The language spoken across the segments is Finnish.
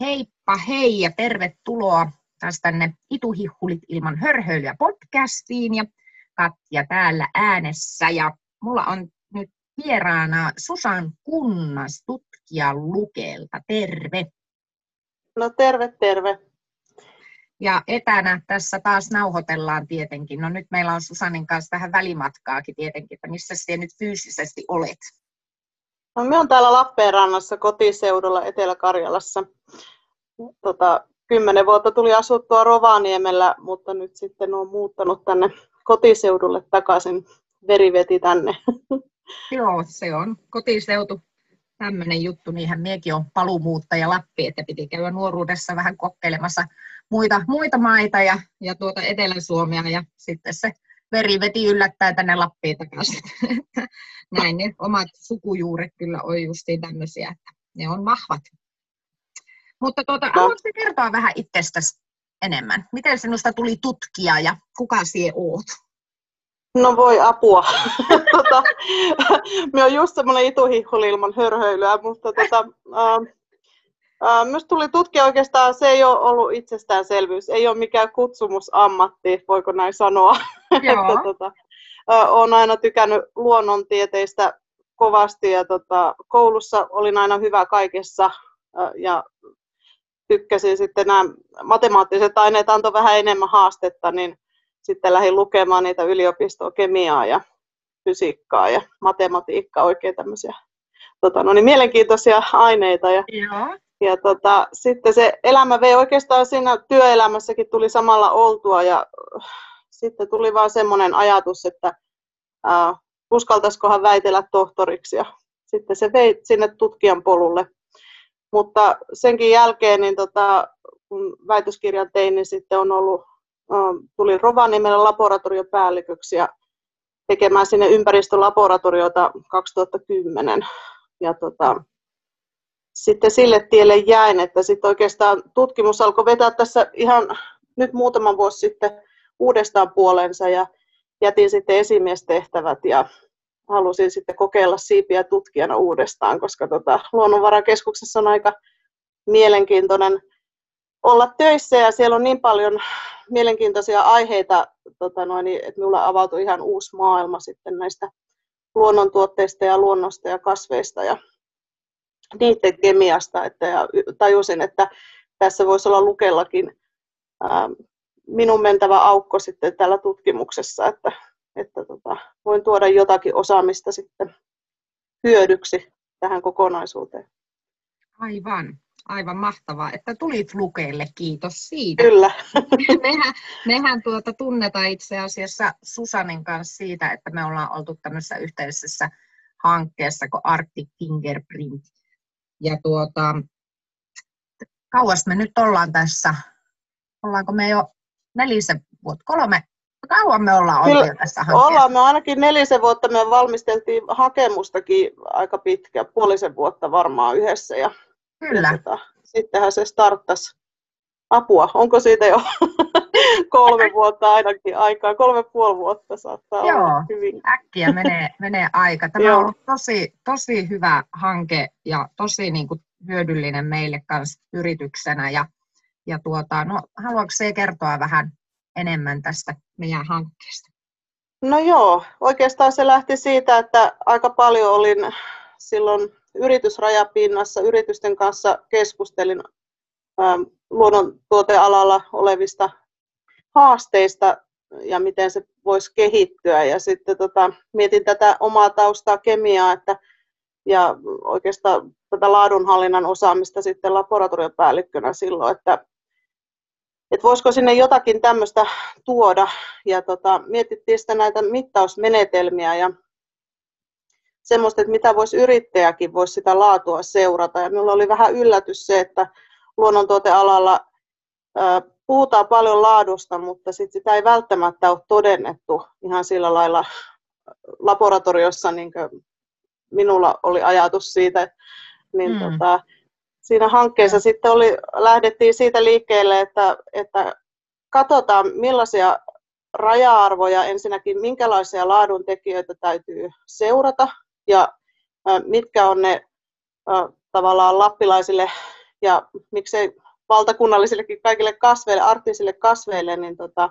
Heippa hei ja tervetuloa taas tänne Ituhihulit ilman hörhöilyä podcastiin ja Katja täällä äänessä ja mulla on nyt vieraana Susan Kunnas tutkija Lukelta. Terve. No terve, terve. Ja etänä tässä taas nauhoitellaan tietenkin. No nyt meillä on Susanin kanssa vähän välimatkaakin tietenkin, että missä sinä nyt fyysisesti olet? No, minä olen täällä Lappeenrannassa kotiseudulla Etelä-Karjalassa. Tota, kymmenen vuotta tuli asuttua Rovaniemellä, mutta nyt sitten olen muuttanut tänne kotiseudulle takaisin. Veri veti tänne. Joo, se on kotiseutu. Tämmöinen juttu, niinhän miekin on paluumuuttaja Lappi, että piti käydä nuoruudessa vähän kokeilemassa muita, muita maita ja, ja tuota Etelä-Suomea ja sitten se veri veti yllättää tänne Lappiin takaisin. Näin ne omat sukujuuret kyllä on justiin tämmöisiä, että ne on vahvat. Mutta tuota, no. haluatko kertoa vähän itsestäsi enemmän? Miten sinusta tuli tutkija ja kuka sie oot? No voi apua. tota, me on just semmoinen ituhihuli ilman hörhöilyä, mutta tota, äh, myös tuli tutkia oikeastaan, se ei ole ollut itsestäänselvyys, ei ole mikään kutsumusammatti, voiko näin sanoa. että, tota, olen aina tykännyt luonnontieteistä kovasti ja tota, koulussa olin aina hyvä kaikessa ja tykkäsin sitten nämä matemaattiset aineet antoi vähän enemmän haastetta, niin sitten lähdin lukemaan niitä yliopistoa, kemiaa ja fysiikkaa ja matematiikkaa, oikein tämmöisiä tota, no niin, mielenkiintoisia aineita. Ja, Joo. Ja tota, sitten se elämä vei oikeastaan siinä työelämässäkin tuli samalla oltua ja sitten tuli vaan semmoinen ajatus, että äh, uskaltaisikohan väitellä tohtoriksi ja sitten se vei sinne tutkijan polulle. Mutta senkin jälkeen, niin tota, kun väitöskirjan tein, niin sitten on ollut, tuli Rovaniemelle laboratoriopäälliköksi ja tekemään sinne ympäristölaboratoriota 2010. Ja tota, sitten sille tielle jäin, että sitten oikeastaan tutkimus alkoi vetää tässä ihan nyt muutaman vuosi sitten uudestaan puolensa ja jätin sitten esimiestehtävät ja halusin sitten kokeilla siipiä tutkijana uudestaan, koska tota, luonnonvarakeskuksessa on aika mielenkiintoinen olla töissä ja siellä on niin paljon mielenkiintoisia aiheita, tota noin, että minulla avautui ihan uusi maailma sitten näistä luonnontuotteista ja luonnosta ja kasveista ja niiden kemiasta, että ja tajusin, että tässä voisi olla lukellakin ää, minun mentävä aukko sitten tällä tutkimuksessa, että että tota, voin tuoda jotakin osaamista sitten hyödyksi tähän kokonaisuuteen. Aivan, aivan mahtavaa, että tulit lukeelle, kiitos siitä. Kyllä. mehän, mehän tuota tunnetaan itse asiassa Susanin kanssa siitä, että me ollaan oltu tämmöisessä yhteisessä hankkeessa kuin Arctic Fingerprint. Ja tuota, kauas me nyt ollaan tässä, ollaanko me jo nelisen vuotta, kolme, Kauan me ollaan Kyllä, tässä hankkeessa? Ollaan me ainakin nelisen vuotta. Me valmisteltiin hakemustakin aika pitkä, puolisen vuotta varmaan yhdessä. Ja, Kyllä. Ja tota, sittenhän se starttasi apua. Onko siitä jo kolme vuotta ainakin aikaa? Kolme puoli vuotta saattaa Joo, olla hyvin. äkkiä menee, menee aika. Tämä on ollut tosi, tosi hyvä hanke ja tosi niin kuin, hyödyllinen meille kanssa yrityksenä. Ja, ja tuota, no, haluatko se kertoa vähän enemmän tästä meidän hankkeesta? No joo, oikeastaan se lähti siitä, että aika paljon olin silloin yritysrajapinnassa yritysten kanssa keskustelin luonnontuotealalla olevista haasteista ja miten se voisi kehittyä. Ja sitten tota, mietin tätä omaa taustaa kemiaa että, ja oikeastaan tätä laadunhallinnan osaamista sitten laboratoriopäällikkönä silloin, että että voisiko sinne jotakin tämmöistä tuoda. Ja tota, mietittiin sitä näitä mittausmenetelmiä ja semmoista, että mitä voisi yrittäjäkin voisi sitä laatua seurata. Ja minulla oli vähän yllätys se, että luonnontuotealalla puhutaan paljon laadusta, mutta sit sitä ei välttämättä ole todennettu ihan sillä lailla laboratoriossa, niin kuin minulla oli ajatus siitä. Niin mm. tota, siinä hankkeessa sitten oli, lähdettiin siitä liikkeelle, että, että katsotaan millaisia raja-arvoja ensinnäkin, minkälaisia laadun tekijöitä täytyy seurata ja mitkä on ne tavallaan lappilaisille ja miksei valtakunnallisillekin kaikille kasveille, arktisille kasveille, niin tota,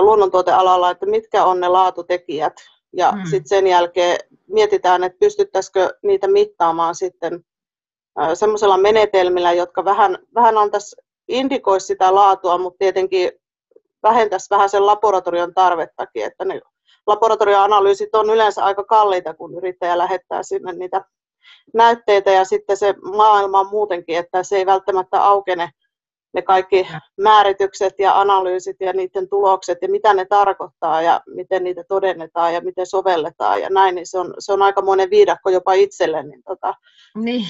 luonnontuotealalla, että mitkä on ne laatutekijät. Ja hmm. sitten sen jälkeen mietitään, että pystyttäisikö niitä mittaamaan sitten semmoisella menetelmillä, jotka vähän, vähän antaisi indikoisi sitä laatua, mutta tietenkin vähentäisi vähän sen laboratorion tarvettakin, että ne laboratorioanalyysit on yleensä aika kalliita, kun yrittäjä lähettää sinne niitä näytteitä ja sitten se maailma muutenkin, että se ei välttämättä aukene ne kaikki määritykset ja analyysit ja niiden tulokset ja mitä ne tarkoittaa ja miten niitä todennetaan ja miten sovelletaan ja näin, niin se on, se on aikamoinen viidakko jopa itselle. Niin tota, niin.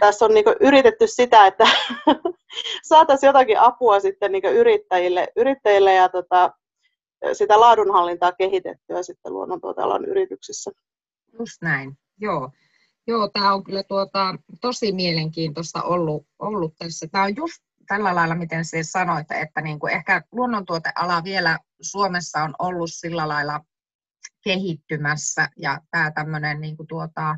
Tässä on niin yritetty sitä, että saataisiin jotakin apua sitten niin yrittäjille, yrittäjille ja tota, sitä laadunhallintaa kehitettyä sitten luonnontuotealan yrityksissä. Just näin, joo. Joo, tämä on kyllä tuota, tosi mielenkiintoista ollut, ollut tässä. Tämä on just tällä lailla, miten se sanoit, että niin kuin ehkä luonnontuoteala vielä Suomessa on ollut sillä lailla kehittymässä ja tämä tämmöinen niin kuin tuota,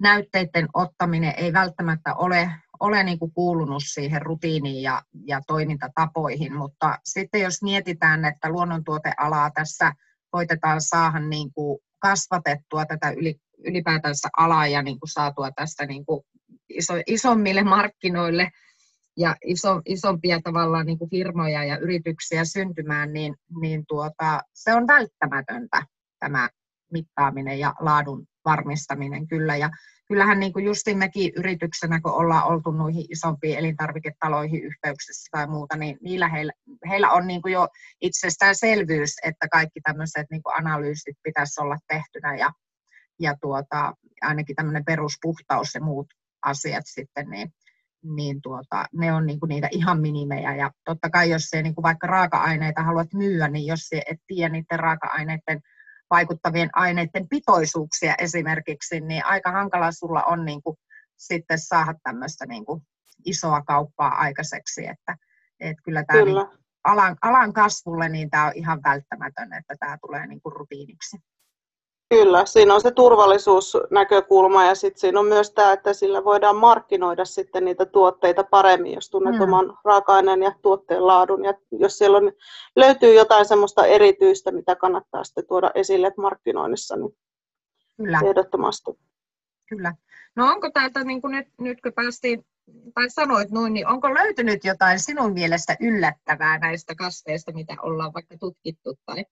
näytteiden ottaminen ei välttämättä ole, ole niin kuin kuulunut siihen rutiiniin ja, ja toimintatapoihin, mutta sitten jos mietitään, että luonnontuotealaa tässä koitetaan saada niin kuin kasvatettua tätä yli, ylipäätänsä alaa ja niin kuin saatua tästä niin kuin iso, isommille markkinoille, ja iso, isompia tavallaan niin kuin firmoja ja yrityksiä syntymään, niin, niin tuota, se on välttämätöntä tämä mittaaminen ja laadun varmistaminen kyllä. Ja kyllähän niin kuin justin mekin yrityksenä, kun ollaan oltu noihin isompiin elintarviketaloihin yhteyksissä tai muuta, niin niillä heillä, heillä on niin kuin jo itsestäänselvyys, että kaikki tämmöiset niin kuin analyysit pitäisi olla tehtynä ja, ja tuota, ainakin tämmöinen peruspuhtaus ja muut asiat sitten, niin niin tuota, ne on niinku niitä ihan minimejä. Ja totta kai, jos se niinku vaikka raaka-aineita haluat myyä, niin jos se et tiedä niiden raaka-aineiden vaikuttavien aineiden pitoisuuksia esimerkiksi, niin aika hankala sulla on niinku sitten saada tämmöistä niinku isoa kauppaa aikaiseksi. Että, et kyllä tämä. Niinku alan, alan kasvulle niin tämä on ihan välttämätön, että tämä tulee niinku rutiiniksi. Kyllä, siinä on se turvallisuusnäkökulma ja sitten siinä on myös tämä, että sillä voidaan markkinoida sitten niitä tuotteita paremmin, jos tunnet mm. oman raaka-aineen ja tuotteen laadun. Ja jos siellä on, löytyy jotain semmoista erityistä, mitä kannattaa sitten tuoda esille markkinoinnissa, niin Kyllä. ehdottomasti. Kyllä. No onko täältä, niin kuin nyt, nyt kun päästiin, tai sanoit noin, niin onko löytynyt jotain sinun mielestä yllättävää näistä kasveista, mitä ollaan vaikka tutkittu tai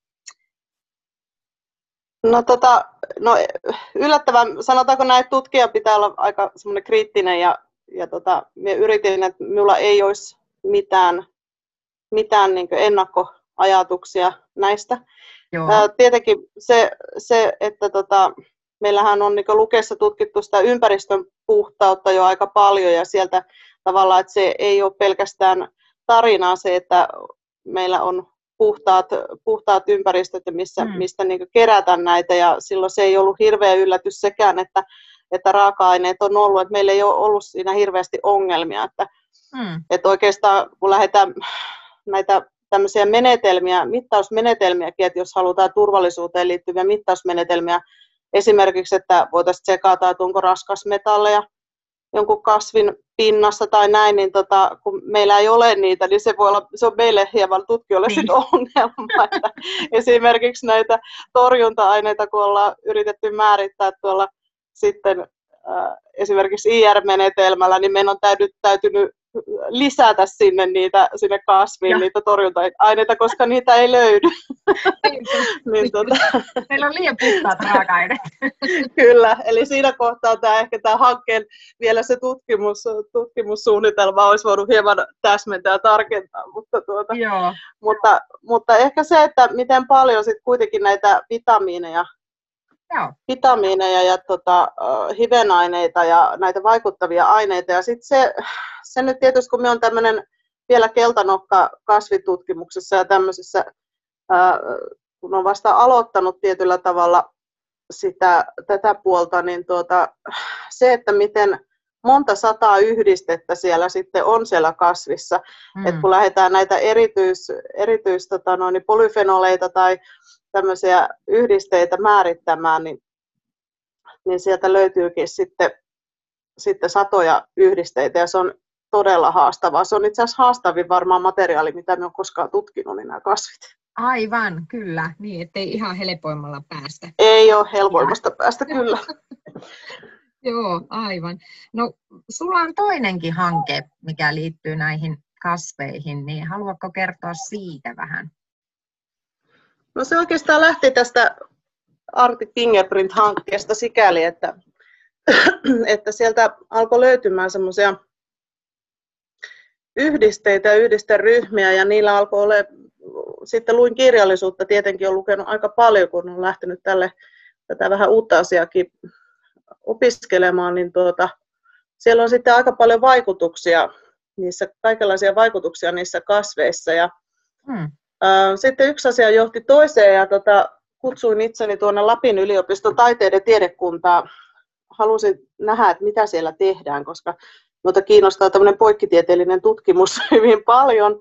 No, tota, no yllättävän, sanotaanko näin, että tutkija pitää olla aika semmoinen kriittinen ja, ja tota, minä yritin, että minulla ei olisi mitään, mitään niin ennakkoajatuksia näistä. Joo. Ää, tietenkin se, se että tota, meillähän on niin Lukessa tutkittu sitä ympäristön puhtautta jo aika paljon ja sieltä tavallaan, että se ei ole pelkästään tarinaa se, että meillä on puhtaat, puhtaat ympäristöt, missä, mm. mistä niin kerätään näitä. Ja silloin se ei ollut hirveä yllätys sekään, että, että raaka-aineet on ollut, että meillä ei ole ollut siinä hirveästi ongelmia. Että, mm. että oikeastaan kun lähdetään näitä tämmöisiä menetelmiä, mittausmenetelmiäkin, että jos halutaan turvallisuuteen liittyviä mittausmenetelmiä, esimerkiksi, että voitaisiin tsekata, että onko raskasmetalleja jonkun kasvin pinnassa tai näin, niin tota, kun meillä ei ole niitä, niin se voi olla, se on meille hieman tutkijoille niin. ongelma. Että esimerkiksi näitä torjunta-aineita, kun ollaan yritetty määrittää tuolla sitten äh, esimerkiksi IR-menetelmällä, niin meidän on täytynyt lisätä sinne niitä sinne kasviin ja. niitä torjunta-aineita, koska niitä ei löydy. niin, tuota. Meillä on liian puhtaat raaka-aineet. Kyllä, eli siinä kohtaa tämä ehkä tämä hankkeen vielä se tutkimus, tutkimussuunnitelma olisi voinut hieman täsmentää ja tarkentaa, mutta, tuota, Joo. mutta, mutta ehkä se, että miten paljon sitten kuitenkin näitä vitamiineja Joo. vitamiineja ja tota, hivenaineita ja näitä vaikuttavia aineita. Ja sitten se, se nyt tietysti, kun me on tämmöinen vielä keltanokka kasvitutkimuksessa ja tämmöisessä, ää, kun on vasta aloittanut tietyllä tavalla sitä, tätä puolta, niin tuota, se, että miten monta sataa yhdistettä siellä sitten on siellä kasvissa. Mm. Et kun lähdetään näitä erityis, erityis tota noin, polyfenoleita tai tämmöisiä yhdisteitä määrittämään, niin, niin sieltä löytyykin sitten sitten satoja yhdisteitä ja se on todella haastavaa. Se on itse asiassa haastavin varmaan materiaali, mitä me on koskaan tutkinut, niin nämä kasvit. Aivan, kyllä. Niin, ettei ihan helpoimmalla päästä. Ei ole helpoimmasta päästä, kyllä. Joo, aivan. No, sulla on toinenkin hanke, mikä liittyy näihin kasveihin, niin haluatko kertoa siitä vähän? No se oikeastaan lähti tästä Arctic Fingerprint-hankkeesta sikäli, että, että sieltä alkoi löytymään semmoisia yhdisteitä ja yhdisteryhmiä ja niillä alkoi olla, sitten luin kirjallisuutta, tietenkin on lukenut aika paljon, kun on lähtenyt tälle tätä vähän uutta asiaakin opiskelemaan, niin tuota, siellä on sitten aika paljon vaikutuksia, niissä, kaikenlaisia vaikutuksia niissä kasveissa. Ja, hmm. ää, sitten yksi asia johti toiseen ja tota, kutsuin itseni tuonne Lapin yliopiston taiteiden tiedekuntaa. Halusin nähdä, että mitä siellä tehdään, koska Mutta kiinnostaa tämmöinen poikkitieteellinen tutkimus hyvin paljon.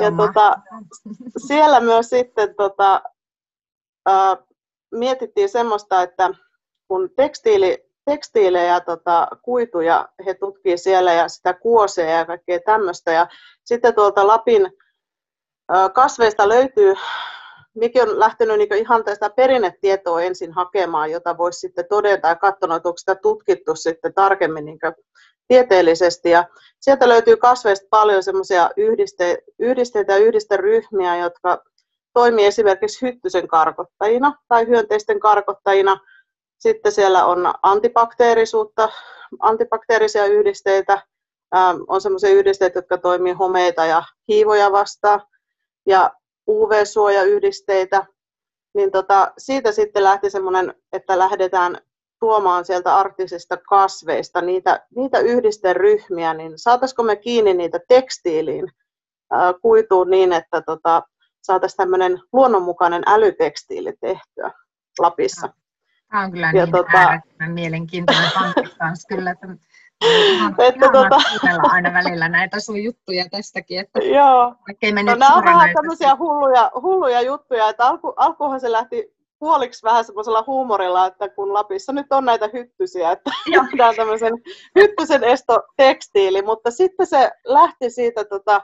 ja tota, siellä myös sitten tota, ää, mietittiin semmoista, että kun tekstiili, tekstiilejä, tota, kuituja he tutkii siellä ja sitä kuosea ja kaikkea tämmöistä. Ja sitten tuolta Lapin kasveista löytyy Miki on lähtenyt niin ihan tästä perinnetietoa ensin hakemaan, jota voisi sitten todeta ja katsonut, että onko sitä tutkittu sitten tarkemmin niin tieteellisesti. Ja sieltä löytyy kasveista paljon semmoisia yhdiste, yhdisteitä ja yhdisteryhmiä, jotka toimii esimerkiksi hyttysen karkottajina tai hyönteisten karkottajina. Sitten siellä on antibakteerisuutta, antibakteerisia yhdisteitä, on semmoisia yhdisteitä, jotka toimii homeita ja hiivoja vastaan. Ja UV-suojayhdisteitä, niin tota, siitä sitten lähti semmoinen, että lähdetään tuomaan sieltä arktisista kasveista niitä, niitä yhdisteryhmiä, niin saataisiko me kiinni niitä tekstiiliin ää, kuituun niin, että tota, saataisiin tämmöinen luonnonmukainen älytekstiili tehtyä Lapissa. Tämä on kyllä ja niin tota... mielenkiintoinen kanssa kyllä, että että tota... aina välillä näitä sun juttuja tästäkin, että Joo. no, nämä on vähän tämmöisiä hulluja, hulluja juttuja, että alku, alkuhan se lähti puoliksi vähän semmoisella huumorilla, että kun Lapissa nyt on näitä hyttysiä, että tehdään tämmöisen hyttysen estotekstiili, mutta sitten se lähti siitä, tota,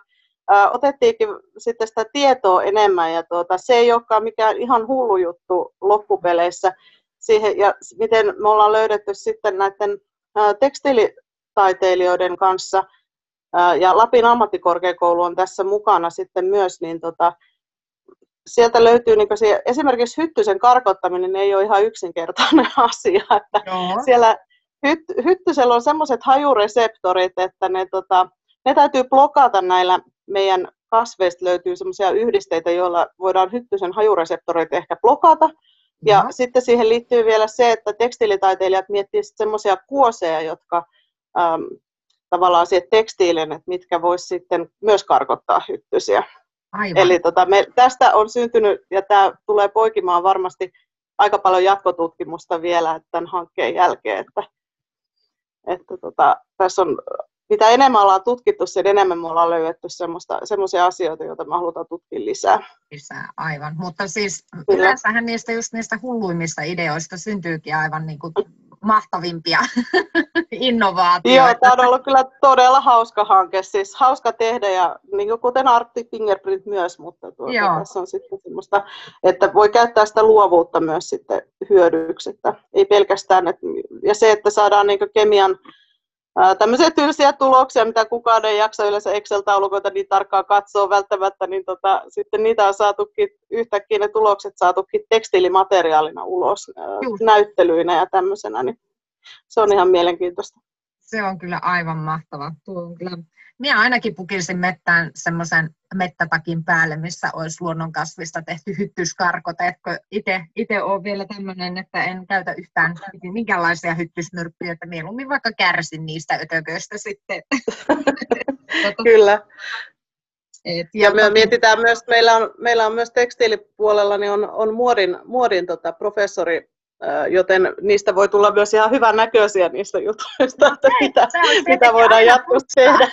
ä, otettiinkin sitten sitä tietoa enemmän ja tuota, se ei olekaan mikään ihan hullu juttu loppupeleissä siihen, ja miten me ollaan löydetty sitten näiden tekstiilitaiteilijoiden kanssa, ja Lapin ammattikorkeakoulu on tässä mukana sitten myös, niin tota, sieltä löytyy niin se, esimerkiksi hyttysen karkottaminen ei ole ihan yksinkertainen asia. Että siellä hyt, hyttysellä on semmoiset hajureseptorit, että ne, tota, ne täytyy blokata näillä meidän kasveista löytyy semmoisia yhdisteitä, joilla voidaan hyttysen hajureseptorit ehkä blokata. Ja no. sitten siihen liittyy vielä se, että tekstiilitaiteilijat miettivät semmoisia kuoseja, jotka äm, tavallaan siihen tekstiilin, että mitkä voisi sitten myös karkottaa hyttysiä. Aivan. Eli tota, me, tästä on syntynyt, ja tämä tulee poikimaan varmasti aika paljon jatkotutkimusta vielä tämän hankkeen jälkeen, että, että tota, tässä on, mitä enemmän ollaan tutkittu, sen enemmän me ollaan löydetty semmoisia asioita, joita me halutaan tutkia lisää. Lisää, aivan. Mutta siis yleensähän niistä just niistä hulluimmista ideoista syntyykin aivan niin kuin mahtavimpia innovaatioita. Joo, tämä on ollut kyllä todella hauska hanke, siis hauska tehdä ja niin kuin kuten Arctic Fingerprint myös, mutta tuota, tässä on sitten semmoista, että voi käyttää sitä luovuutta myös sitten hyödyksi, että ei pelkästään, että, ja se, että saadaan niin kemian tämmöisiä tylsiä tuloksia, mitä kukaan ei jaksa yleensä Excel-taulukoita niin tarkkaan katsoa välttämättä, niin tota, sitten niitä on saatukin, yhtäkkiä ne tulokset saatukin tekstiilimateriaalina ulos Juh. näyttelyinä ja tämmöisenä, niin se on ihan mielenkiintoista. Se on kyllä aivan mahtava. Tuo on kyllä minä ainakin pukisin mettään semmoisen mettätakin päälle, missä olisi luonnonkasvista tehty hyttyskarkota. Etkö itse ole vielä tämmöinen, että en käytä yhtään minkälaisia hyttysmyrkkyjä, että mieluummin vaikka kärsin niistä ötököistä sitten. Kyllä. Et, ja, ja me mietitään myös, meillä on, meillä on myös tekstiilipuolella, niin on, on muodin, muodin tota, professori joten niistä voi tulla myös ihan hyvän näköisiä niistä jutuista, että mitä, mitä voidaan jatkossa tehdä.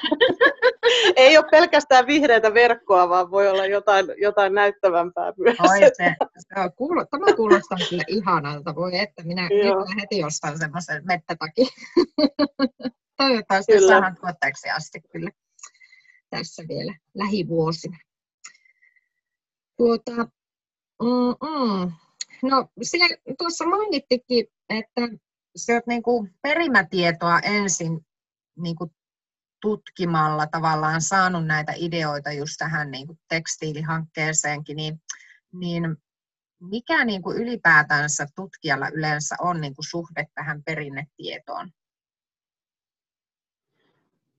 Ei ole pelkästään vihreätä verkkoa, vaan voi olla jotain, jotain näyttävämpää myös. Oi, se, se on kuulo, tämä kuulostaa kyllä ihanalta. Voi että minä Joo. nyt heti ostan semmoisen mettätakin. Toivottavasti kyllä. saadaan tuotteeksi asti kyllä tässä vielä lähivuosina. Tuota, mm-mm. No, siellä, tuossa mainittikin, että sä oot niin kuin perimätietoa ensin niin kuin tutkimalla tavallaan saanut näitä ideoita just tähän niin kuin tekstiilihankkeeseenkin, niin, niin mikä niin kuin ylipäätänsä tutkijalla yleensä on niin kuin suhde tähän perinnetietoon?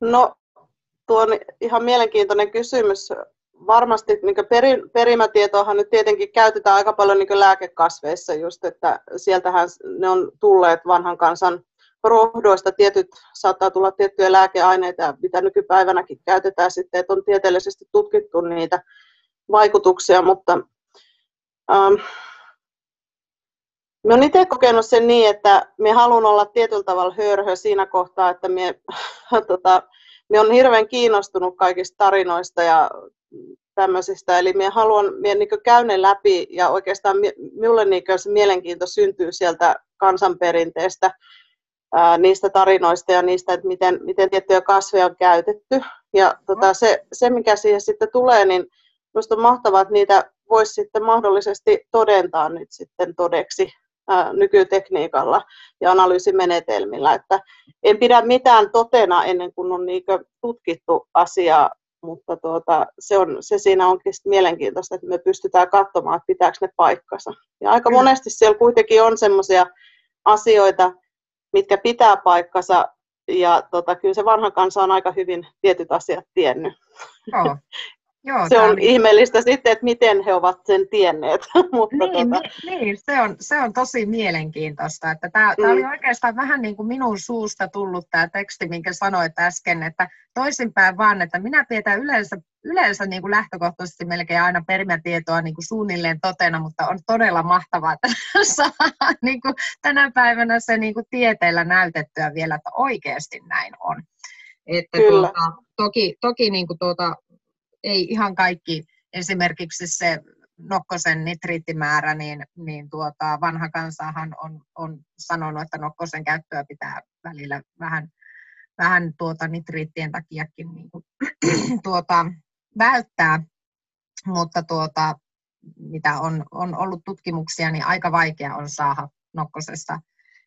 No, tuo on ihan mielenkiintoinen kysymys. Varmasti niin perin, perimätietoahan nyt tietenkin käytetään aika paljon niin lääkekasveissa just, että sieltähän ne on tulleet vanhan kansan rohdoista. Tietyt, saattaa tulla tiettyjä lääkeaineita, mitä nykypäivänäkin käytetään sitten, että on tieteellisesti tutkittu niitä vaikutuksia, mutta ähm, Mä olen itse kokenut sen niin, että me haluan olla tietyllä tavalla hörhö siinä kohtaa, että me, tota, me on hirveän kiinnostunut kaikista tarinoista ja tämmöisistä. Eli me haluan, me niin käyn ne läpi ja oikeastaan minulle niin se mielenkiinto syntyy sieltä kansanperinteestä ää, niistä tarinoista ja niistä, että miten, miten tiettyjä kasveja on käytetty. Ja tota, se, se, mikä siihen sitten tulee, niin minusta on mahtavaa, että niitä voisi sitten mahdollisesti todentaa nyt sitten todeksi ää, nykytekniikalla ja analyysimenetelmillä. Että en pidä mitään totena ennen kuin on niin tutkittu asiaa, mutta tuota, se, on, se siinä onkin mielenkiintoista, että me pystytään katsomaan, että pitääkö ne paikkansa. Ja aika monesti siellä kuitenkin on sellaisia asioita, mitkä pitää paikkansa, ja tota, kyllä se vanha kansa on aika hyvin tietyt asiat tiennyt. Joo. Joo, se on ihmeellistä sitten, että miten he ovat sen tienneet. Mutta niin, tota... niin se, on, se on tosi mielenkiintoista. Että tämä, mm. tämä oli oikeastaan vähän niin kuin minun suusta tullut tämä teksti, minkä sanoit äsken, että toisinpäin vaan, että minä pidetään yleensä, yleensä niin kuin lähtökohtaisesti melkein aina perimätietoa niin kuin suunnilleen totena, mutta on todella mahtavaa, että saa niin kuin tänä päivänä se niin kuin tieteellä näytettyä vielä, että oikeasti näin on. Että Kyllä. Tuota, toki, toki niin kuin tuota, ei ihan kaikki, esimerkiksi se nokkosen nitriittimäärä, niin, niin tuota, vanha kansahan on, on sanonut, että nokkosen käyttöä pitää välillä vähän, vähän tuota nitriittien takiakin niin kuin, tuota, välttää, mutta tuota, mitä on, on ollut tutkimuksia, niin aika vaikea on saada nokkosesta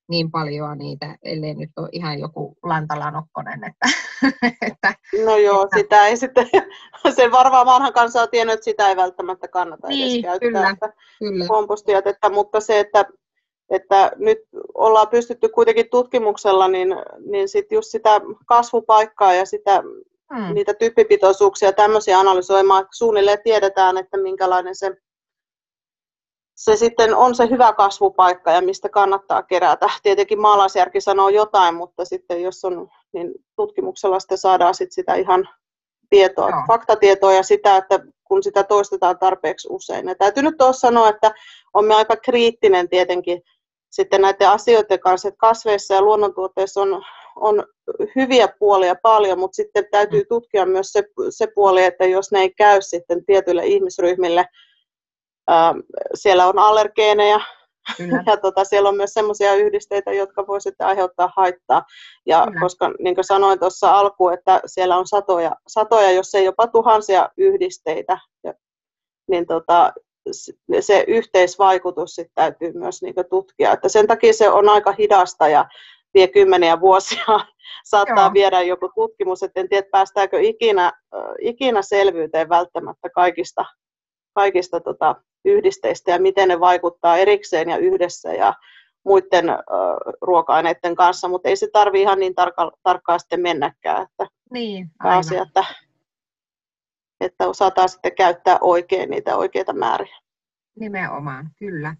niin paljon niitä, ellei nyt ole ihan joku lantalanokkonen. Että, että, no joo, että... sitä ei sitten, sen varmaan vanhan kanssa on tiennyt, että sitä ei välttämättä kannata niin, edes käyttää kyllä, että kyllä. kompostijätettä, mutta se, että, että nyt ollaan pystytty kuitenkin tutkimuksella, niin, niin sit just sitä kasvupaikkaa ja sitä, hmm. niitä typpipitoisuuksia ja tämmöisiä analysoimaan, suunnilleen tiedetään, että minkälainen se se sitten on se hyvä kasvupaikka ja mistä kannattaa kerätä. Tietenkin maalaisjärki sanoo jotain, mutta sitten jos on, niin tutkimuksella sitten saadaan sitten sitä ihan tietoa, no. faktatietoa ja sitä, että kun sitä toistetaan tarpeeksi usein. Ja täytyy nyt tuossa sanoa, että on aika kriittinen tietenkin sitten näiden asioiden kanssa, että kasveissa ja luonnontuotteissa on, on hyviä puolia paljon, mutta sitten täytyy mm. tutkia myös se, se puoli, että jos ne ei käy sitten tietyille ihmisryhmille, Ähm, siellä on allergeeneja Kyllä. ja tota, siellä on myös sellaisia yhdisteitä, jotka voivat aiheuttaa haittaa. Ja Kyllä. koska niin kuin sanoin tuossa alkuun, että siellä on satoja, satoja, jos ei jopa tuhansia yhdisteitä, ja, niin tota, se yhteisvaikutus sit täytyy myös niin tutkia. Että sen takia se on aika hidasta ja vie kymmeniä vuosia. Saattaa Joo. viedä joku tutkimus, että en tiedä päästäänkö ikinä, ikinä selvyyteen välttämättä kaikista, kaikista tota, yhdisteistä ja miten ne vaikuttaa erikseen ja yhdessä ja muiden ö, ruoka-aineiden kanssa, mutta ei se tarvi ihan niin tarka, tarkkaan sitten mennäkään. Että niin, aivan. Asia, että, että osataan sitten käyttää oikein niitä oikeita määriä. Nimenomaan, kyllä.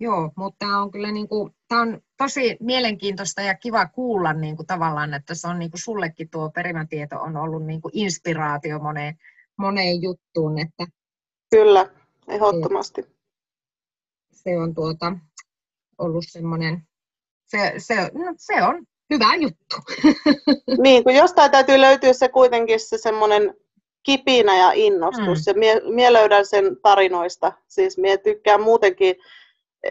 Joo, mutta tämä on kyllä niin kuin, tämä on tosi mielenkiintoista ja kiva kuulla niin kuin tavallaan, että se on niin kuin sullekin tuo perimätieto on ollut niin kuin inspiraatio moneen, moneen juttuun. Että, Kyllä, Ehdottomasti. Se on tuota, ollut semmoinen, se, se, no, se on hyvä juttu. niin, kun jostain täytyy löytyä se kuitenkin se semmoinen kipinä ja innostus. Mm. Ja mie, mie löydän sen tarinoista. Siis mie tykkään muutenkin,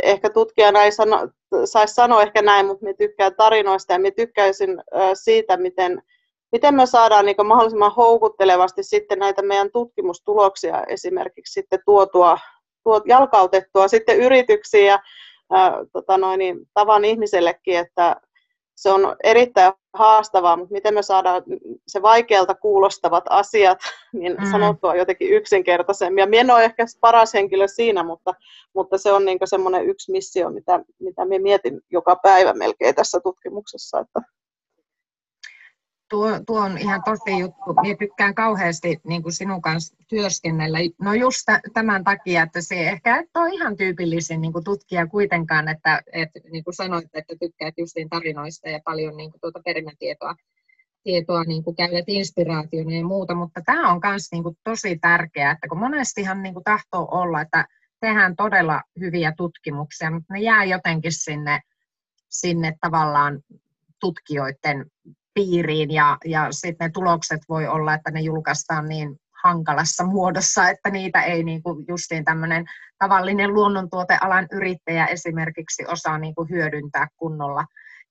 ehkä tutkijana ei sano, saisi sanoa ehkä näin, mutta mie tykkään tarinoista ja mie tykkäisin siitä, miten, miten me saadaan niin mahdollisimman houkuttelevasti sitten näitä meidän tutkimustuloksia esimerkiksi sitten tuotua, tuot, jalkautettua sitten yrityksiin ja ää, tota noin, niin, tavan ihmisellekin, että se on erittäin haastavaa, mutta miten me saadaan se vaikealta kuulostavat asiat niin mm. sanottua jotenkin yksinkertaisemmin. Ja minä en ole ehkä paras henkilö siinä, mutta, mutta se on niin semmoinen yksi missio, mitä, mitä minä mietin joka päivä melkein tässä tutkimuksessa. Että tuo, tuo on ihan tosi juttu. Minä tykkään kauheasti niin kuin sinun kanssa työskennellä. No just tämän takia, että se ehkä et ole ihan tyypillisin niin kuin tutkija kuitenkaan, että, että niin kuin sanoit, että tykkäät justiin tarinoista ja paljon niin kuin tuota perimätietoa tietoa niin kuin käytät inspiraationa ja muuta, mutta tämä on myös niin kuin tosi tärkeää, että kun monestihan niin kuin tahtoo olla, että tehdään todella hyviä tutkimuksia, mutta ne jää jotenkin sinne, sinne tavallaan tutkijoiden piiriin ja, ja sitten ne tulokset voi olla, että ne julkaistaan niin hankalassa muodossa, että niitä ei niin kuin justiin tämmöinen tavallinen luonnontuotealan yrittäjä esimerkiksi osaa niin kuin hyödyntää kunnolla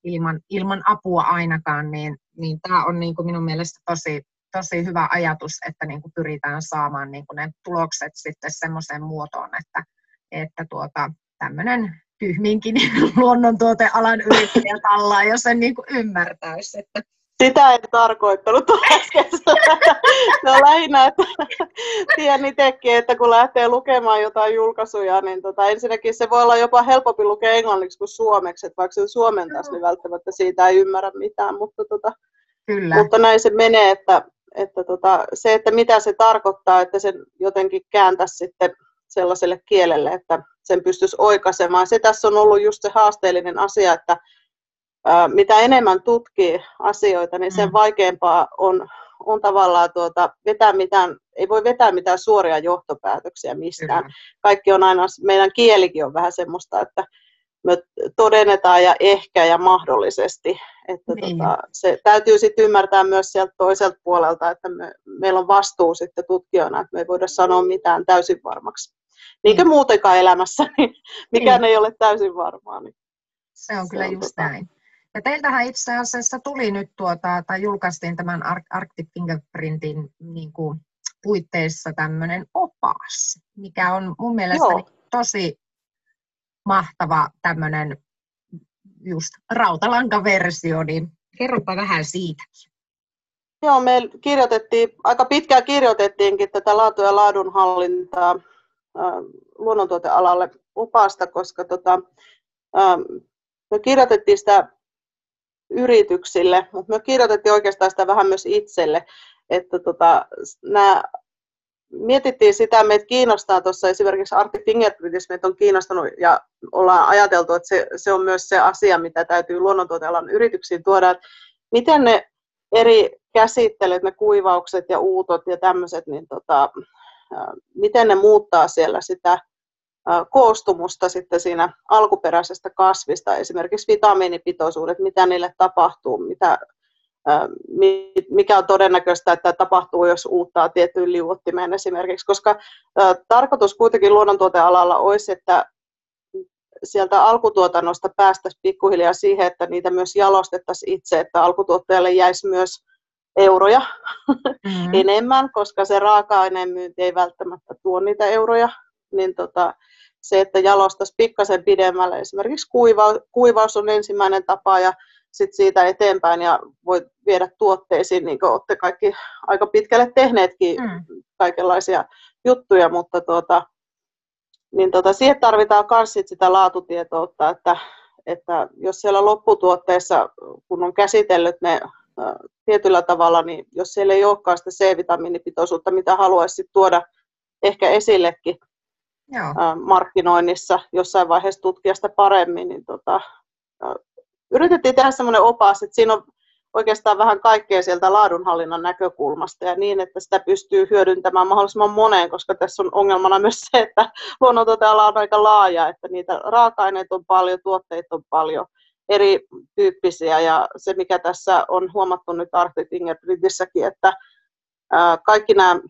ilman, ilman apua ainakaan, niin, niin tämä on niin kuin minun mielestä tosi, tosi hyvä ajatus, että niin kuin pyritään saamaan niin kuin ne tulokset sitten semmoiseen muotoon, että, että tuota, tämmöinen tyhminkin luonnontuotealan yrittäjä tallaa, jos sen niin kuin ymmärtäisi. Että... Sitä en tarkoittanut äsken. Se on lähinnä, että tiedän itsekin, että kun lähtee lukemaan jotain julkaisuja, niin tota, ensinnäkin se voi olla jopa helpompi lukea englanniksi kuin suomeksi, että vaikka se suomentaisi, niin välttämättä siitä ei ymmärrä mitään, mutta, tota, Kyllä. mutta näin se menee, että, että tota, se, että mitä se tarkoittaa, että sen jotenkin kääntäisi sitten sellaiselle kielelle, että sen pystyisi oikaisemaan. Se tässä on ollut just se haasteellinen asia, että mitä enemmän tutkii asioita, niin sen mm. vaikeampaa on, on tavallaan tuota, vetää mitään, ei voi vetää mitään suoria johtopäätöksiä mistään. Kyllä. Kaikki on aina, meidän kielikin on vähän semmoista, että me todennetaan ja ehkä ja mahdollisesti. Että niin. tota, se täytyy sitten ymmärtää myös sieltä toiselta puolelta, että me, meillä on vastuu sitten tutkijoina, että me ei voida sanoa mitään täysin varmaksi. Niin kuin muutenkaan elämässä, niin mikään niin. ei ole täysin varmaa. Niin se on se kyllä on just tota... näin. Ja teiltähän itse asiassa tuli nyt tuota, tai julkaistiin tämän Arctic Fingerprintin niin kuin, puitteissa tämmöinen opas, mikä on mun mielestä Joo. tosi mahtava tämmöinen just rautalankaversio, niin kerropa vähän siitä. Joo, me kirjoitettiin, aika pitkään kirjoitettiinkin tätä laatu- ja laadunhallintaa luonnontuotealalle opasta, koska tota, me kirjoitettiin sitä yrityksille, mutta me kirjoitettiin oikeastaan sitä vähän myös itselle, että tota, nämä mietittiin sitä, meitä kiinnostaa tuossa esimerkiksi Arctic Fingerprintissä, meitä on kiinnostanut ja ollaan ajateltu, että se, se on myös se asia, mitä täytyy luonnontuotealan yrityksiin tuoda, että miten ne eri käsittelyt, ne kuivaukset ja uutot ja tämmöiset, niin tota, miten ne muuttaa siellä sitä koostumusta sitten siinä alkuperäisestä kasvista, esimerkiksi vitamiinipitoisuudet, mitä niille tapahtuu, mitä, mikä on todennäköistä, että tapahtuu, jos uuttaa tiettyyn liuottimeen esimerkiksi, koska tarkoitus kuitenkin luonnontuotealalla olisi, että sieltä alkutuotannosta päästäisiin pikkuhiljaa siihen, että niitä myös jalostettaisiin itse, että alkutuottajalle jäisi myös euroja mm-hmm. enemmän, koska se raaka-aineen myynti ei välttämättä tuo niitä euroja, niin tota, se, että jalostaisi pikkasen pidemmälle. Esimerkiksi kuiva, kuivaus on ensimmäinen tapa ja sitten siitä eteenpäin ja voi viedä tuotteisiin, niin kuin olette kaikki aika pitkälle tehneetkin mm. kaikenlaisia juttuja, mutta tuota, niin tuota, siihen tarvitaan myös sitä laatutietoutta, että, että jos siellä lopputuotteessa, kun on käsitellyt ne tietyllä tavalla, niin jos siellä ei olekaan sitä C-vitamiinipitoisuutta, mitä haluaisi tuoda ehkä esillekin, Joo. markkinoinnissa jossain vaiheessa tutkia sitä paremmin, niin tota, yritettiin tehdä semmoinen opas, että siinä on oikeastaan vähän kaikkea sieltä laadunhallinnan näkökulmasta ja niin, että sitä pystyy hyödyntämään mahdollisimman moneen, koska tässä on ongelmana myös se, että luonnontuoteala on aika laaja, että niitä raaka-aineita on paljon, tuotteita on paljon erityyppisiä ja se mikä tässä on huomattu nyt Arctic Fingerprintissäkin, että kaikki nämä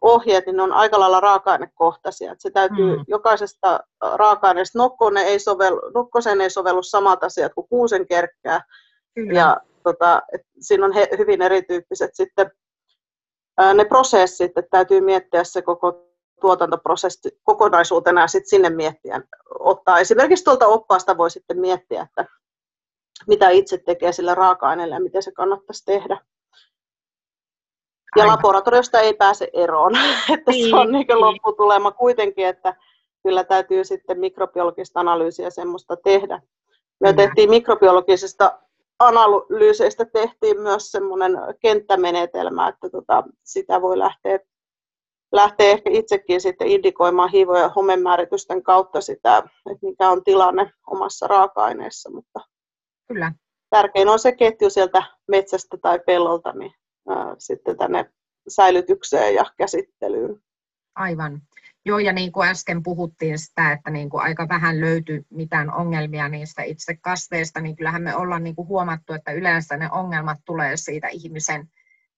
ohjeet, niin ne on aika lailla raaka-ainekohtaisia. Että se täytyy mm. jokaisesta raaka-aineesta, nokkonen ei sovellu, nokkoseen ei sovellu samat asiat kuin kuusen kerkkää. Kyllä. Ja tota, et siinä on he, hyvin erityyppiset sitten ää, ne prosessit, että täytyy miettiä se koko tuotantoprosessi kokonaisuutena ja sitten sinne miettiä. Ottaa esimerkiksi tuolta oppaasta voi sitten miettiä, että mitä itse tekee sillä raaka-aineella ja miten se kannattaisi tehdä. Ja laboratoriosta ei pääse eroon, että niin, se on niin, niin lopputulema kuitenkin, että kyllä täytyy sitten mikrobiologista analyysiä semmoista tehdä. Me tehtiin mikrobiologisista analyyseistä tehtiin myös semmoinen kenttämenetelmä, että tota, sitä voi lähteä, lähteä ehkä itsekin sitten indikoimaan hiivo- ja homemääritysten kautta sitä, että mikä on tilanne omassa raaka-aineessa, mutta Kyllä. tärkein on se ketju sieltä metsästä tai pellolta, niin sitten tänne säilytykseen ja käsittelyyn. Aivan. Joo, ja niin kuin äsken puhuttiin sitä, että niin kuin aika vähän löytyy mitään ongelmia niistä itse kasveista, niin kyllähän me ollaan niin kuin huomattu, että yleensä ne ongelmat tulee siitä ihmisen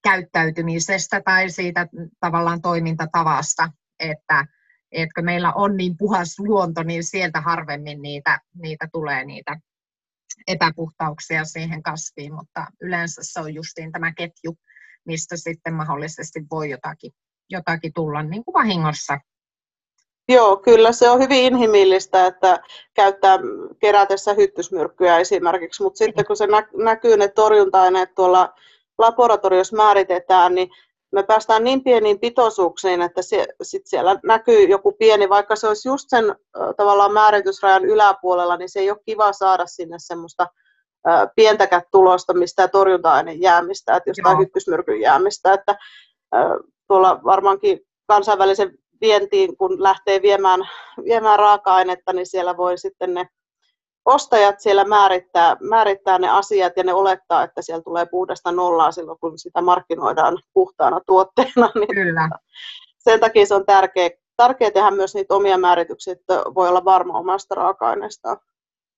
käyttäytymisestä tai siitä tavallaan toimintatavasta, että etkö meillä on niin puhas luonto, niin sieltä harvemmin niitä, niitä tulee niitä epäpuhtauksia siihen kasviin, mutta yleensä se on justiin tämä ketju, mistä sitten mahdollisesti voi jotakin, jotakin tulla niin kuin vahingossa. Joo, kyllä se on hyvin inhimillistä, että käyttää kerätessä hyttysmyrkkyjä esimerkiksi, mutta sitten kun se näkyy ne torjunta-aineet tuolla laboratoriossa määritetään, niin me päästään niin pieniin pitoisuuksiin, että se, sit siellä näkyy joku pieni, vaikka se olisi just sen tavallaan määritysrajan yläpuolella, niin se ei ole kiva saada sinne semmoista pientäkään tulosta mistä torjunta-aineen jäämistä, että jostain hyppysmyrkyn jäämistä, että tuolla varmaankin kansainvälisen vientiin, kun lähtee viemään, viemään raaka-ainetta, niin siellä voi sitten ne ostajat siellä määrittää, määrittää ne asiat ja ne olettaa, että siellä tulee puhdasta nollaa silloin, kun sitä markkinoidaan puhtaana tuotteena. Niin Kyllä. Sen takia se on tärkeä, tärkeä tehdä myös niitä omia määrityksiä, että voi olla varma omasta raaka-aineestaan.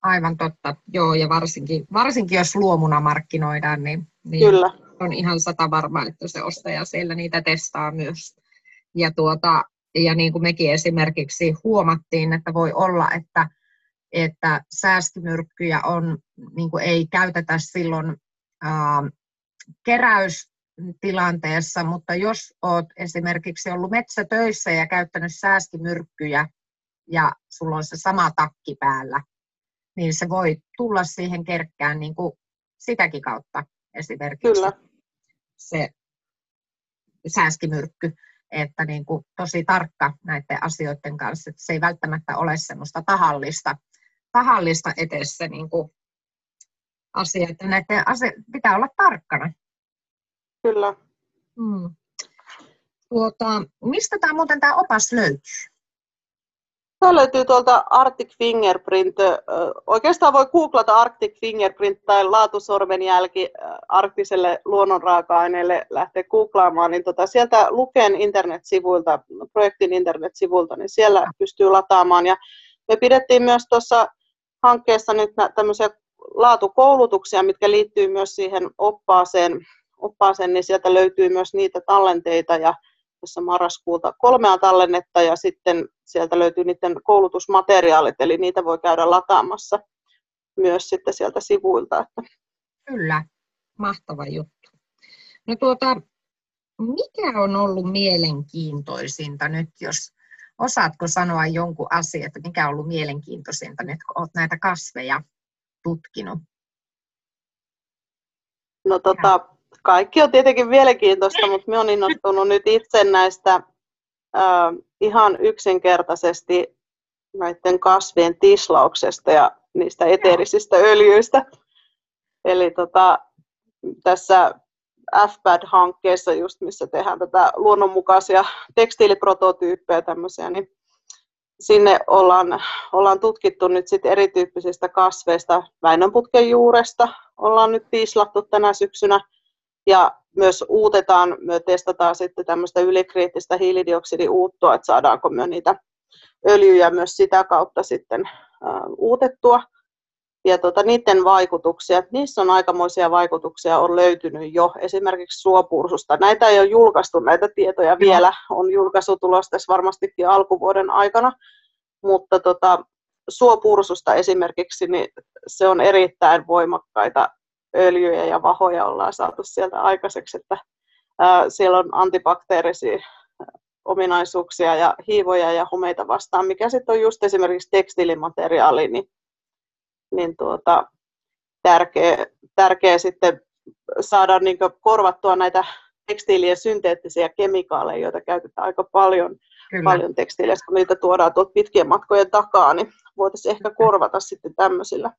Aivan totta, joo, ja varsinkin, varsinkin jos luomuna markkinoidaan, niin, niin Kyllä. on ihan sata varma, että se ostaja siellä niitä testaa myös. Ja, tuota, ja niin kuin mekin esimerkiksi huomattiin, että voi olla, että, että sääskimyrkkyjä on, niin kuin ei käytetä silloin ää, keräystilanteessa, mutta jos olet esimerkiksi ollut metsätöissä ja käyttänyt sääskimyrkkyjä ja sulla on se sama takki päällä, niin se voi tulla siihen kerkkään niin kuin sitäkin kautta esimerkiksi Kyllä. se sääskimyrkky, että niin kuin tosi tarkka näiden asioiden kanssa, että se ei välttämättä ole semmoista tahallista, tahallista etessä niin kuin asia, että näiden asia, pitää olla tarkkana. Kyllä. Hmm. Tuota, mistä tämä muuten tämä opas löytyy? Tämä löytyy tuolta Arctic Fingerprint. Oikeastaan voi googlata Arctic Fingerprint tai laatusormenjälki arktiselle luonnonraaka-aineelle lähteä googlaamaan, niin tota, sieltä Luken internetsivuilta, projektin internetsivuilta, niin siellä pystyy lataamaan. Ja me pidettiin myös tuossa hankkeessa nyt tämmöisiä laatukoulutuksia, mitkä liittyy myös siihen oppaaseen, oppaaseen niin sieltä löytyy myös niitä tallenteita ja tässä marraskuuta kolmea tallennetta ja sitten sieltä löytyy niiden koulutusmateriaalit, eli niitä voi käydä lataamassa myös sitten sieltä sivuilta. Että. Kyllä, mahtava juttu. No tuota, mikä on ollut mielenkiintoisinta nyt, jos osaatko sanoa jonkun asian, että mikä on ollut mielenkiintoisinta nyt, kun olet näitä kasveja tutkinut? No tota, kaikki on tietenkin mielenkiintoista, mutta minä olen innostunut nyt itse näistä äh, ihan yksinkertaisesti näiden kasvien tislauksesta ja niistä eteerisistä öljyistä. Eli tota, tässä FBAD-hankkeessa, just missä tehdään tätä luonnonmukaisia tekstiiliprototyyppejä tämmöisiä, niin sinne ollaan, ollaan tutkittu nyt sit erityyppisistä kasveista. Väinönputken juuresta ollaan nyt tiislattu tänä syksynä ja myös uutetaan, me testataan sitten tämmöistä ylikriittistä hiilidioksidiuuttoa, että saadaanko me niitä öljyjä myös sitä kautta sitten uutettua. ja tota, niiden vaikutuksia. Niissä on aikamoisia vaikutuksia on löytynyt jo esimerkiksi suopursusta. Näitä ei ole julkaistu, näitä tietoja vielä. On julkaisu tulos tässä varmastikin alkuvuoden aikana, mutta tota, suopursusta esimerkiksi, niin se on erittäin voimakkaita öljyjä ja vahoja ollaan saatu sieltä aikaiseksi, että siellä on antibakteerisia ominaisuuksia ja hiivoja ja homeita vastaan, mikä sitten on just esimerkiksi tekstiilimateriaali, niin, niin tuota, tärkeä, tärkeä sitten saada niin korvattua näitä tekstiilien synteettisiä kemikaaleja, joita käytetään aika paljon, paljon tekstiileissä, kun niitä tuodaan tuolta pitkien matkojen takaa, niin voitaisiin ehkä korvata sitten tämmöisillä.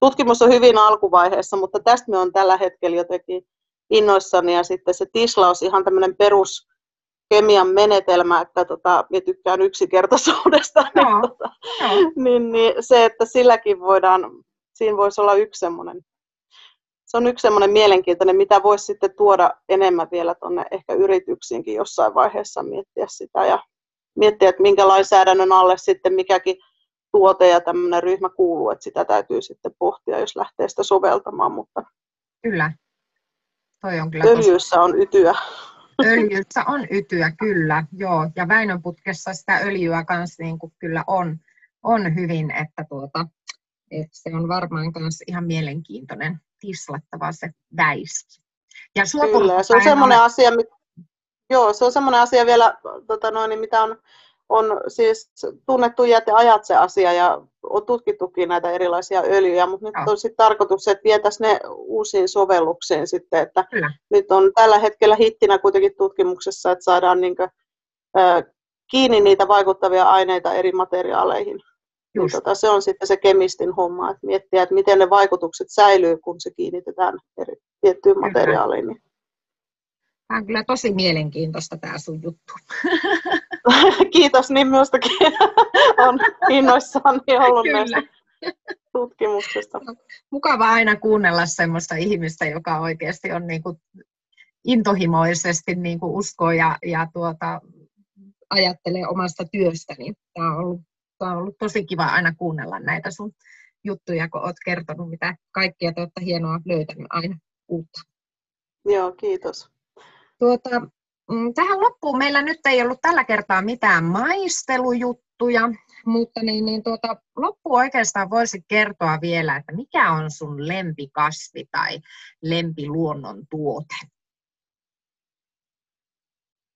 Tutkimus on hyvin alkuvaiheessa, mutta tästä me on tällä hetkellä jotenkin innoissani ja sitten se tislaus, ihan tämmöinen perus kemian menetelmä, että tota, minä tykkään yksinkertaisuudesta, no, niin, tota, no. niin, niin, se, että silläkin voidaan, siinä voisi olla yksi semmoinen, se on yksi semmoinen mielenkiintoinen, mitä voisi sitten tuoda enemmän vielä tuonne ehkä yrityksiinkin jossain vaiheessa miettiä sitä ja miettiä, että minkä lainsäädännön alle sitten mikäkin tuote ja tämmöinen ryhmä kuuluu, että sitä täytyy sitten pohtia, jos lähtee sitä soveltamaan, mutta Kyllä. Toi on kyllä Öljyissä on ytyä. Öljyssä on ytyä, kyllä, joo. Ja Väinönputkessa sitä öljyä kanssa niin kuin kyllä on, on hyvin, että, tuota, että se on varmaan myös ihan mielenkiintoinen tislattava se väiski. Ja kyllä, se on semmoinen asia, mit... joo, se on semmoinen asia vielä, tota noin, mitä on on siis tunnettu jäteajat se asia ja on tutkittukin näitä erilaisia öljyjä, mutta nyt on sitten tarkoitus, että vietäisiin ne uusiin sovelluksiin sitten, että Kyllä. nyt on tällä hetkellä hittinä kuitenkin tutkimuksessa, että saadaan niin kuin, äh, kiinni niitä vaikuttavia aineita eri materiaaleihin. Niin tota, se on sitten se kemistin homma, että miettiä, että miten ne vaikutukset säilyy, kun se kiinnitetään eri, tiettyyn materiaaliin. Niin Tämä on kyllä tosi mielenkiintoista tämä sun juttu. Kiitos, niin minustakin on innoissani ollut kyllä. näistä tutkimuksesta. Mukava aina kuunnella sellaista ihmistä, joka oikeasti on niin kuin intohimoisesti niin kuin uskoo ja, ja tuota, ajattelee omasta työstäni. Tämä on, ollut, tämä on ollut tosi kiva aina kuunnella näitä sun juttuja, kun olet kertonut, mitä kaikkia te olette hienoa löytänyt aina uutta. Joo, kiitos. Tuota, tähän loppuun meillä nyt ei ollut tällä kertaa mitään maistelujuttuja, mutta niin, niin tuota, loppu oikeastaan voisi kertoa vielä, että mikä on sun lempikasvi tai lempiluonnon tuote?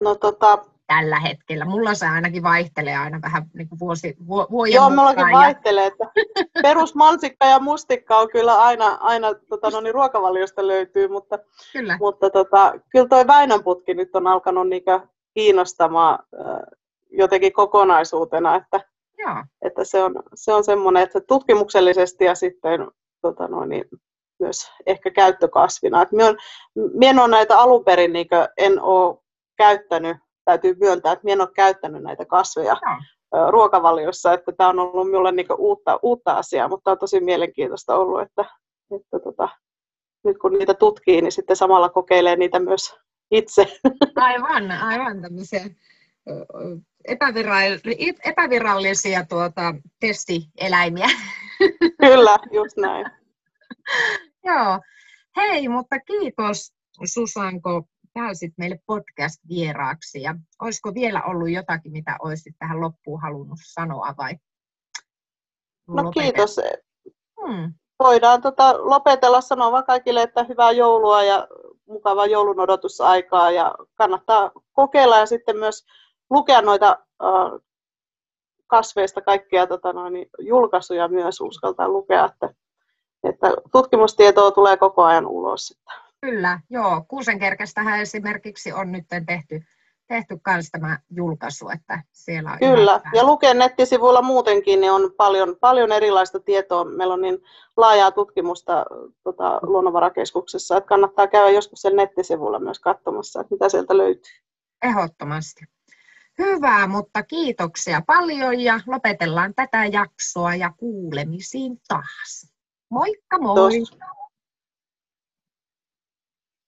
No tota, tällä hetkellä. Mulla se ainakin vaihtelee aina vähän niin kuin vuosi, vu, vuoden Joo, mullakin ja... vaihtelee. Että perusmansikka ja mustikka on kyllä aina, aina tota, no niin, ruokavaliosta löytyy, mutta, kyllä. mutta tota, kyllä toi Väinönputki nyt on alkanut niin kiinnostamaan jotenkin kokonaisuutena, että, Joo. että se on, se on semmoinen, että tutkimuksellisesti ja sitten tota, no niin, myös ehkä käyttökasvina. Et minä, on, minä en ole näitä alun perin, niin en ole käyttänyt täytyy myöntää, että minä en ole käyttänyt näitä kasveja no. ruokavaliossa, että tämä on ollut minulle niin uutta, uutta asiaa, mutta on tosi mielenkiintoista ollut, että, että tota, nyt kun niitä tutkii, niin sitten samalla kokeilee niitä myös itse. Aivan, aivan tämmöisiä epävirallisia tuota, testieläimiä. Kyllä, just näin. Joo. Hei, mutta kiitos Susanko pääsit meille podcast-vieraaksi ja olisiko vielä ollut jotakin, mitä olisit tähän loppuun halunnut sanoa vai? No kiitos. Hmm. Voidaan tota lopetella sanoa kaikille, että hyvää joulua ja mukavaa joulun odotusaikaa ja kannattaa kokeilla ja sitten myös lukea noita äh, kasveista kaikkia tota noin, julkaisuja myös uskaltaa lukea, että, että tutkimustietoa tulee koko ajan ulos. Että Kyllä, joo. Kuusenkerkestähän esimerkiksi on nyt tehty, tehty myös tämä julkaisu, että siellä on Kyllä, ihan... ja Luken nettisivuilla muutenkin niin on paljon, paljon erilaista tietoa. Meillä on niin laajaa tutkimusta tota, luonnonvarakeskuksessa, että kannattaa käydä joskus sen nettisivulla myös katsomassa, että mitä sieltä löytyy. Ehdottomasti. Hyvä, mutta kiitoksia paljon ja lopetellaan tätä jaksoa ja kuulemisiin taas. Moikka moi! Tos.